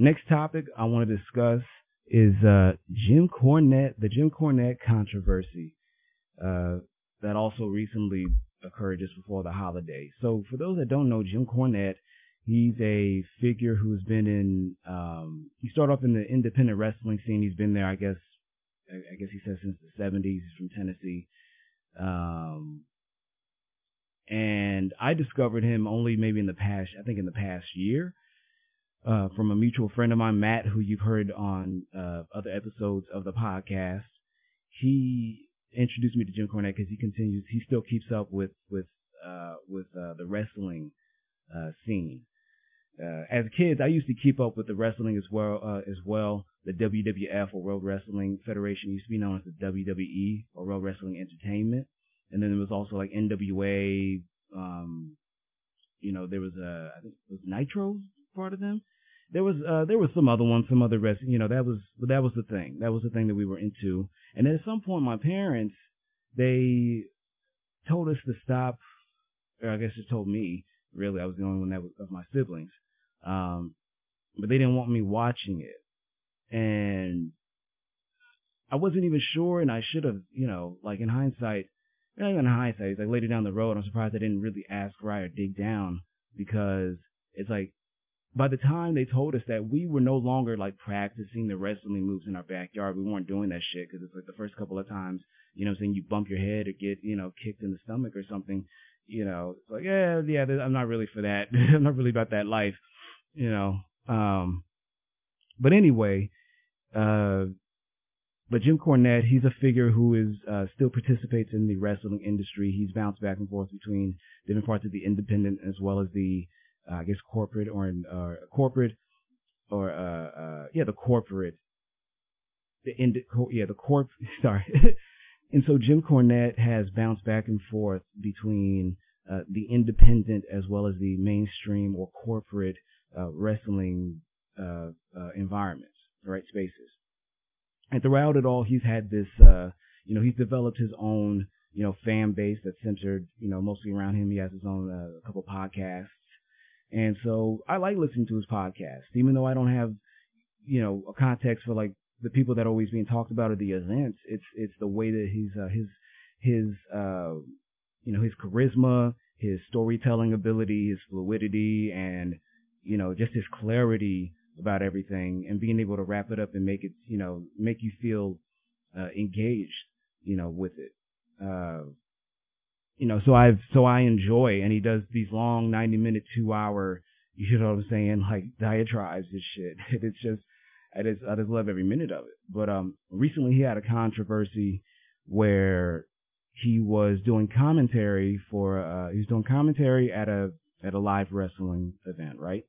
Next topic I want to discuss is uh, Jim Cornette, the Jim Cornette controversy uh, that also recently occurred just before the holiday. So for those that don't know, Jim Cornette, he's a figure who's been in. Um, he started off in the independent wrestling scene. He's been there, I guess. I guess he says since the 70s. He's from Tennessee. Um, and I discovered him only maybe in the past, I think in the past year, uh, from a mutual friend of mine, Matt, who you've heard on uh, other episodes of the podcast. He introduced me to Jim Cornette because he continues, he still keeps up with with uh, with uh, the wrestling uh, scene. Uh, as kids, I used to keep up with the wrestling as well. As well, the WWF or World Wrestling Federation used to be known as the WWE or World Wrestling Entertainment, and then there was also like NWA. Um, you know, there was a I think it was Nitro part of them. There was uh, there was some other ones, some other wrestling. You know, that was that was the thing. That was the thing that we were into. And at some point, my parents they told us to stop. Or I guess just told me. Really, I was the only one that was of my siblings. Um, but they didn't want me watching it, and I wasn't even sure, and I should have, you know, like in hindsight, not even in hindsight, it's like later down the road, I'm surprised I didn't really ask right or dig down because it's like by the time they told us that we were no longer like practicing the wrestling moves in our backyard, we weren't doing that shit because it's like the first couple of times, you know, saying you bump your head or get, you know, kicked in the stomach or something, you know, it's like yeah, yeah, I'm not really for that. I'm not really about that life, you know. Um, but anyway, uh, but Jim Cornette, he's a figure who is uh, still participates in the wrestling industry. He's bounced back and forth between different parts of the independent as well as the uh, I guess corporate or in, uh, corporate or uh, uh, yeah the corporate the ind- yeah the corp sorry. And so Jim Cornette has bounced back and forth between uh, the independent as well as the mainstream or corporate uh, wrestling environments right spaces. And throughout it all he's had this uh, you know he's developed his own you know fan base that's centered you know mostly around him. He has his own uh, couple podcasts and so I like listening to his podcast, even though I don't have, you know, a context for like the people that are always being talked about or the events. It's it's the way that he's uh, his his uh, you know his charisma, his storytelling ability, his fluidity, and you know just his clarity about everything, and being able to wrap it up and make it you know make you feel uh, engaged, you know, with it. You know, so I've so I enjoy, and he does these long ninety minute, two hour, you know what I'm saying, like diatribes and shit. it's just, I just I just love every minute of it. But um, recently he had a controversy where he was doing commentary for uh he was doing commentary at a at a live wrestling event, right?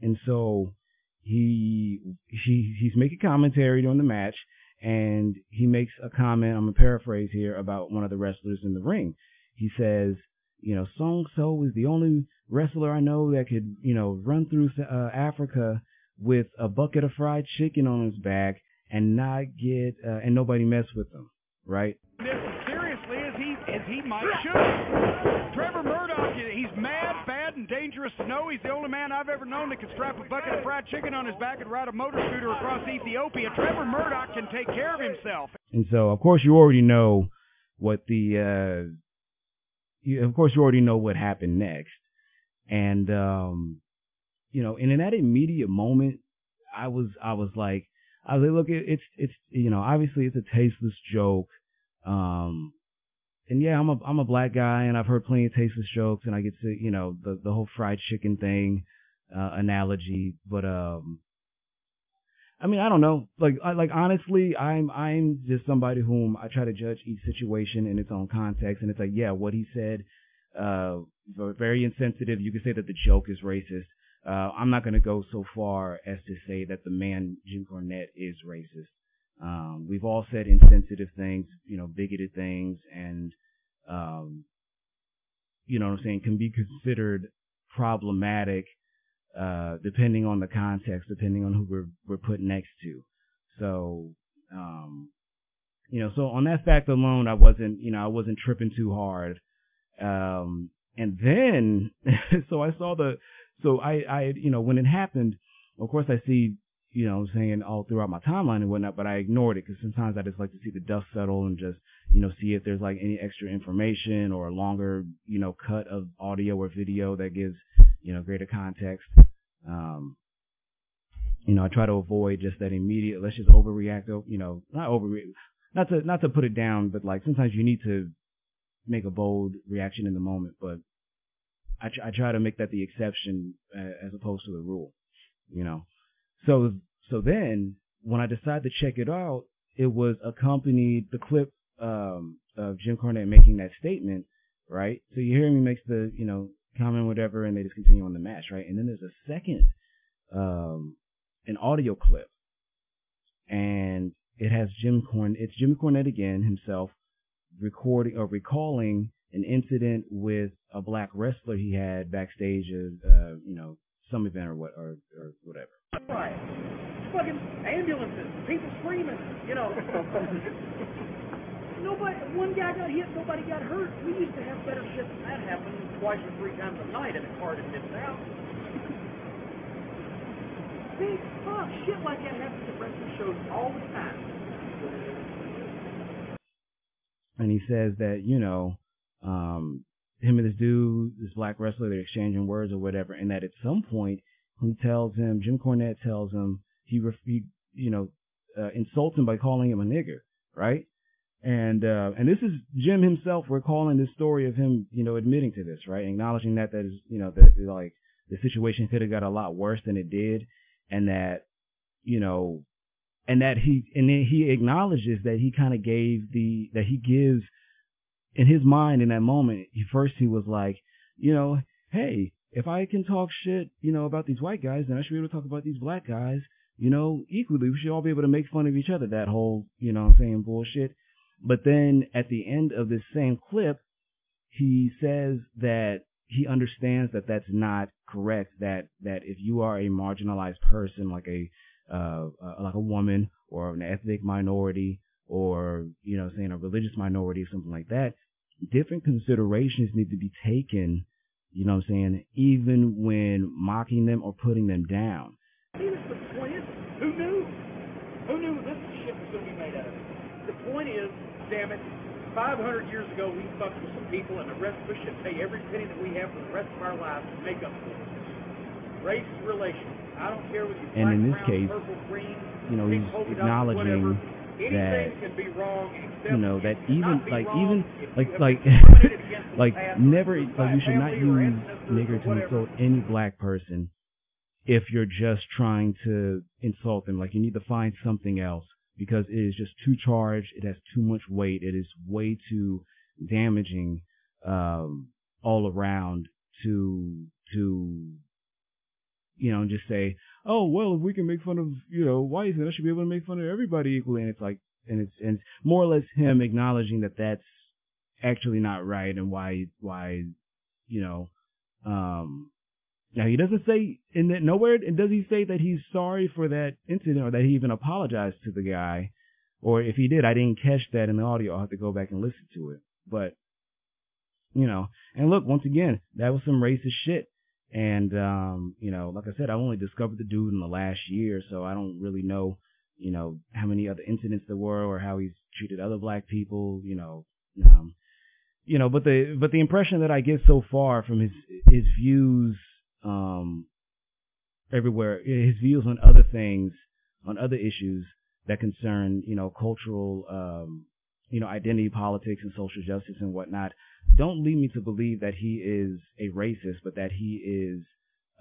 And so he he he's making commentary during the match and he makes a comment. I'm gonna paraphrase here about one of the wrestlers in the ring. He says, you know, Song So is the only wrestler I know that could, you know, run through uh, Africa with a bucket of fried chicken on his back and not get uh, and nobody mess with him, right? Seriously as he as he might should. Trevor Murdoch, he's mad, dangerous to know. He's the only man I've ever known that can strap a bucket of fried chicken on his back and ride a motor scooter across Ethiopia. Trevor Murdoch can take care of himself. And so, of course, you already know what the, uh, you, of course, you already know what happened next. And, um, you know, and in that immediate moment, I was, I was like, I was like, look, it's, it's, you know, obviously it's a tasteless joke. Um, and yeah, I'm a I'm a black guy, and I've heard plenty of tasteless jokes, and I get to you know the the whole fried chicken thing uh, analogy, but um, I mean I don't know, like I, like honestly, I'm I'm just somebody whom I try to judge each situation in its own context, and it's like yeah, what he said, uh, very insensitive. You could say that the joke is racist. Uh, I'm not to go so far as to say that the man Jim Cornette is racist. Um, we've all said insensitive things, you know, bigoted things, and um, you know what I'm saying, can be considered problematic uh, depending on the context, depending on who we're we're put next to. So, um, you know, so on that fact alone, I wasn't, you know, I wasn't tripping too hard. Um, and then, so I saw the so I, I, you know, when it happened, of course I see, you know, I'm saying all throughout my timeline and whatnot, but I ignored it because sometimes I just like to see the dust settle and just, you know, see if there's like any extra information or a longer, you know, cut of audio or video that gives, you know, greater context. Um, you know, I try to avoid just that immediate, let's just overreact, you know, not overreact, not to, not to put it down, but like sometimes you need to make a bold reaction in the moment, but I, tr- I try to make that the exception uh, as opposed to the rule, you know. So so then when I decided to check it out, it was accompanied the clip um, of Jim Cornette making that statement, right? So you hear he makes the you know comment whatever, and they just continue on the match, right? And then there's a second um, an audio clip, and it has Jim Corn. It's Jim Cornette again himself recording or recalling an incident with a black wrestler he had backstage at uh, you know some event or what or, or whatever. Right. Fucking ambulances, people screaming, you know. nobody, one guy got hit, nobody got hurt. We used to have better shit than that happen twice or three times a night in a car that didn't out. Big fuck, shit like that happens at wrestling shows all the time. And he says that you know um, him and this dude, this black wrestler, they're exchanging words or whatever, and that at some point he tells him, Jim Cornette tells him he, he you know, uh, insults him by calling him a nigger, right? And uh, and this is Jim himself recalling this story of him, you know, admitting to this, right? Acknowledging that that is, you know, that like the situation could have got a lot worse than it did, and that, you know, and that he and then he acknowledges that he kind of gave the that he gives in his mind in that moment, he first he was like, you know, hey, if I can talk shit, you know, about these white guys, then I should be able to talk about these black guys, you know, equally. We should all be able to make fun of each other. That whole, you know, saying bullshit. But then at the end of this same clip, he says that he understands that that's not correct. That that if you are a marginalized person, like a uh, uh, like a woman or an ethnic minority or you know saying a religious minority or something like that different considerations need to be taken you know what i'm saying even when mocking them or putting them down. The point. Is who knew? Who knew this shit was going to be made out of the point is damn it 500 years ago we fucked with some people and the rest of us should pay every penny that we have for the rest of our lives to make up for it. Race relations i don't care what you and in this brown, case purple, green, you know he's acknowledging that you know that even like even like like like never like you should not use nigger to insult any black person if you're just trying to insult them. Like you need to find something else because it is just too charged it has too much weight it is way too damaging um all around to to you know and just say oh well, if we can make fun of you know whites, then I should be able to make fun of everybody equally. And it's like, and it's and it's more or less him acknowledging that that's actually not right and why why you know um now he doesn't say in that nowhere does he say that he's sorry for that incident or that he even apologized to the guy. Or if he did I didn't catch that in the audio. I'll have to go back and listen to it. But you know and look once again that was some racist shit and um, you know, like I said, I only discovered the dude in the last year, so I don't really know, you know, how many other incidents there were or how he's treated other black people, you know. Um, you know, but the but the impression that I get so far from his his views um everywhere, his views on other things, on other issues that concern, you know, cultural um you know, identity politics and social justice and whatnot don't lead me to believe that he is a racist, but that he is,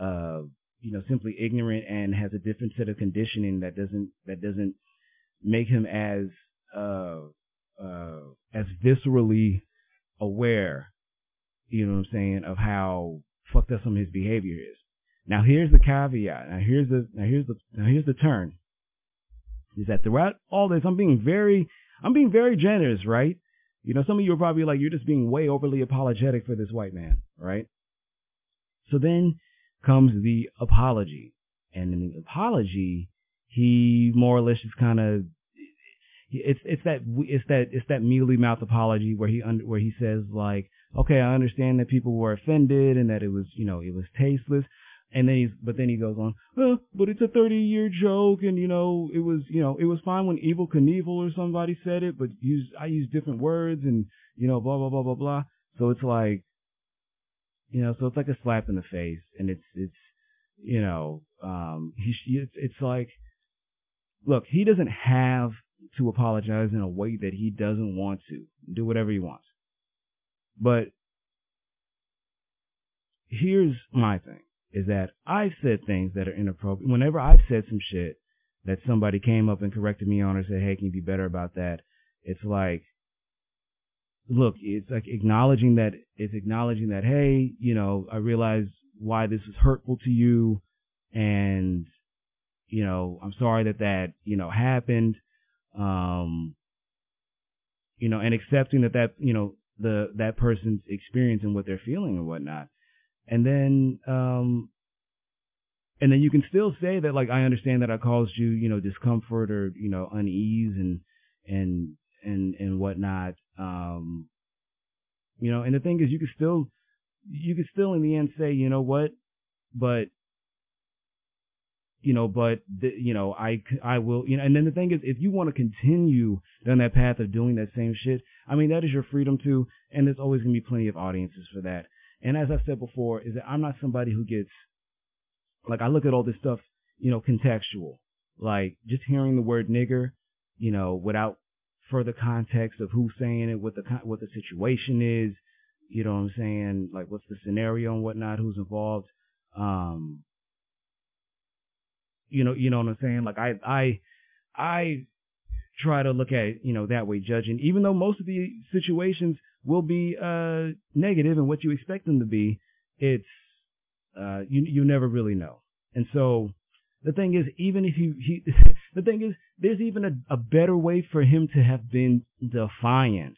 uh, you know, simply ignorant and has a different set of conditioning that doesn't that doesn't make him as uh, uh, as viscerally aware, you know what I'm saying, of how fucked up some of his behavior is. Now here's the caveat. Now here's the now here's the now here's the turn. Is that throughout all this, I'm being very I'm being very generous, right? You know, some of you are probably like, you're just being way overly apologetic for this white man, right? So then comes the apology. And in the apology, he more or less just kind of it's it's that it's that it's that mealy mouth apology where he under, where he says like, okay, I understand that people were offended and that it was you know it was tasteless, and then he's, but then he goes on, oh, but it's a 30 year joke, and you know, it was, you know, it was fine when Evel Knievel or somebody said it, but use, I use different words, and you know, blah blah blah blah blah. So it's like, you know, so it's like a slap in the face, and it's, it's, you know, um, he, it's, it's like, look, he doesn't have to apologize in a way that he doesn't want to. Do whatever he wants. But here's my thing is that I've said things that are inappropriate. Whenever I've said some shit that somebody came up and corrected me on or said, hey, can you be better about that? It's like, look, it's like acknowledging that, it's acknowledging that, hey, you know, I realize why this is hurtful to you and, you know, I'm sorry that that, you know, happened. Um, you know, and accepting that that, you know, the, that person's experience and what they're feeling and whatnot. And then, um, and then you can still say that, like, I understand that I caused you, you know, discomfort or, you know, unease and, and, and, and whatnot. Um, you know, and the thing is, you can still, you could still in the end say, you know what, but, you know, but, the, you know, I, I will, you know, and then the thing is, if you want to continue down that path of doing that same shit, I mean, that is your freedom too, and there's always going to be plenty of audiences for that. And as I've said before, is that I'm not somebody who gets, like, I look at all this stuff, you know, contextual. Like, just hearing the word nigger, you know, without further context of who's saying it, what the, what the situation is, you know what I'm saying? Like, what's the scenario and whatnot, who's involved. Um, you know, you know what I'm saying? Like, I, I, I try to look at, you know, that way judging, even though most of the situations will be uh, negative and what you expect them to be, it's uh, you you never really know. And so the thing is, even if he, he the thing is, there's even a, a better way for him to have been defiant.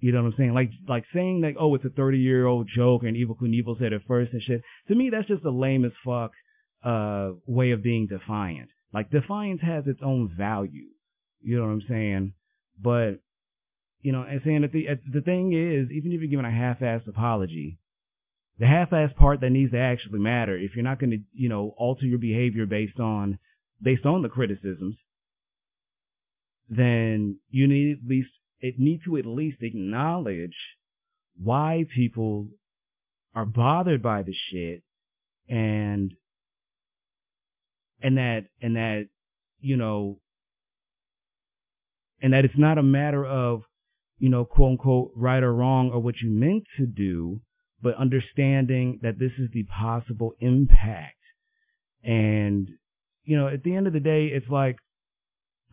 You know what I'm saying? Like like saying like, oh, it's a 30 year old joke and Evel Knievel said it first and shit. To me, that's just a lame as fuck uh, way of being defiant. Like defiance has its own value. You know what I'm saying? But you know, and saying that the the thing is, even if you're giving a half-assed apology, the half-assed part that needs to actually matter, if you're not going to, you know, alter your behavior based on based on the criticisms, then you need at least it need to at least acknowledge why people are bothered by the shit and and that and that you know and that it's not a matter of you know, quote unquote, right or wrong or what you meant to do, but understanding that this is the possible impact. And, you know, at the end of the day, it's like,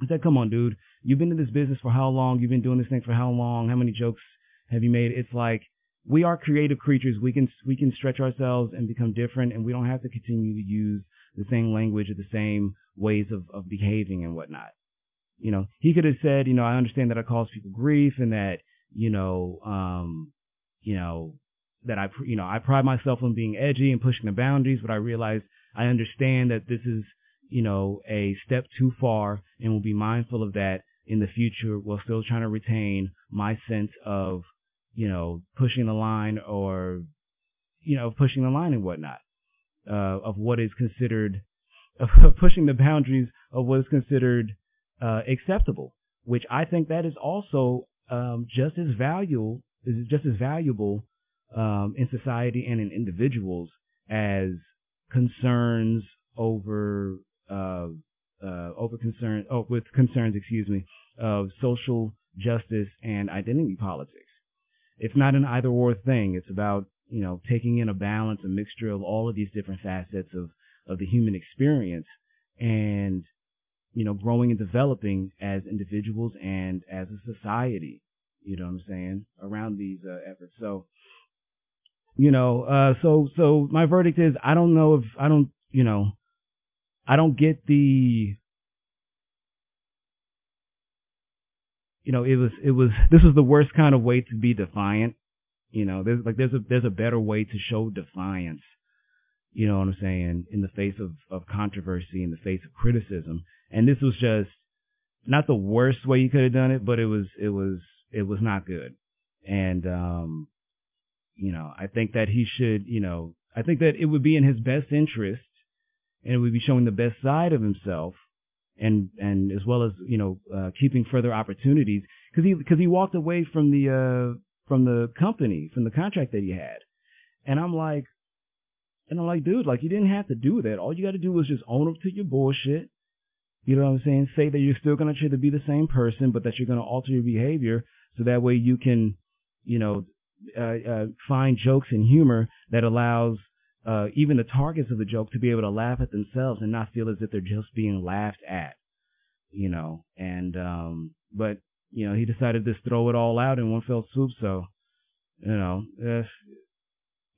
it's like, come on, dude, you've been in this business for how long? You've been doing this thing for how long? How many jokes have you made? It's like, we are creative creatures. We can, we can stretch ourselves and become different and we don't have to continue to use the same language or the same ways of, of behaving and whatnot. You know, he could have said, you know, I understand that I cause people grief and that, you know, um, you know, that I, you know, I pride myself on being edgy and pushing the boundaries, but I realize I understand that this is, you know, a step too far and will be mindful of that in the future while still trying to retain my sense of, you know, pushing the line or, you know, pushing the line and whatnot, uh, of what is considered, of pushing the boundaries of what is considered uh, acceptable, which I think that is also um, just as valuable is just as valuable um, in society and in individuals as concerns over uh, uh, over concern oh, with concerns excuse me of social justice and identity politics. It's not an either or thing. It's about you know taking in a balance, a mixture of all of these different facets of of the human experience and you know, growing and developing as individuals and as a society. You know what I'm saying? Around these uh, efforts. So, you know, uh, so so my verdict is I don't know if I don't, you know, I don't get the you know, it was it was this was the worst kind of way to be defiant. You know, there's like there's a there's a better way to show defiance. You know what I'm saying? In the face of, of controversy, in the face of criticism. And this was just not the worst way you could have done it, but it was it was it was not good. And um you know, I think that he should, you know, I think that it would be in his best interest and it would be showing the best side of himself and and as well as you know uh, keeping further opportunities. Because he because he walked away from the uh from the company from the contract that he had. And I'm like and I'm like dude like you didn't have to do that. All you got to do was just own up to your bullshit you know what I'm saying say that you're still going to try to be the same person but that you're going to alter your behavior so that way you can you know uh, uh, find jokes and humor that allows uh, even the targets of the joke to be able to laugh at themselves and not feel as if they're just being laughed at, you know. And um, but you know he decided to throw it all out in one fell swoop. So you know, if,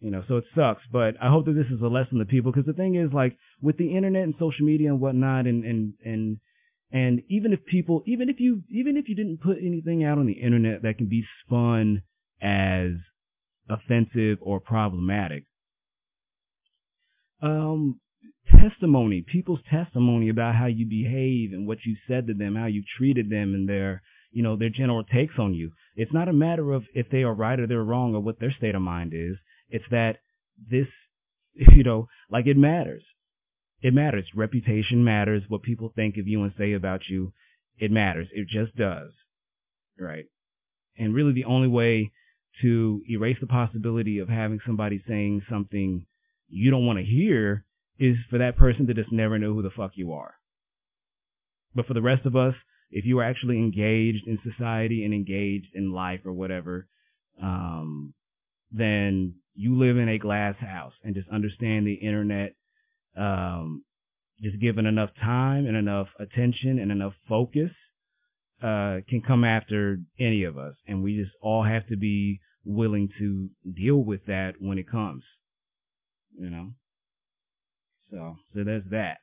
you know, so it sucks. But I hope that this is a lesson to people because the thing is, like with the internet and social media and whatnot, and and and and even if people, even if you, even if you didn't put anything out on the internet that can be spun as offensive or problematic, um, testimony, people's testimony about how you behave and what you said to them, how you treated them, and their, you know, their general takes on you. It's not a matter of if they are right or they're wrong or what their state of mind is. It's that this, you know, like it matters. It matters. Reputation matters. What people think of you and say about you, it matters. It just does. Right. And really the only way to erase the possibility of having somebody saying something you don't want to hear is for that person to just never know who the fuck you are. But for the rest of us, if you are actually engaged in society and engaged in life or whatever, um, then you live in a glass house and just understand the internet, um, just given enough time and enough attention and enough focus, uh, can come after any of us. And we just all have to be willing to deal with that when it comes you know. So, so there's that.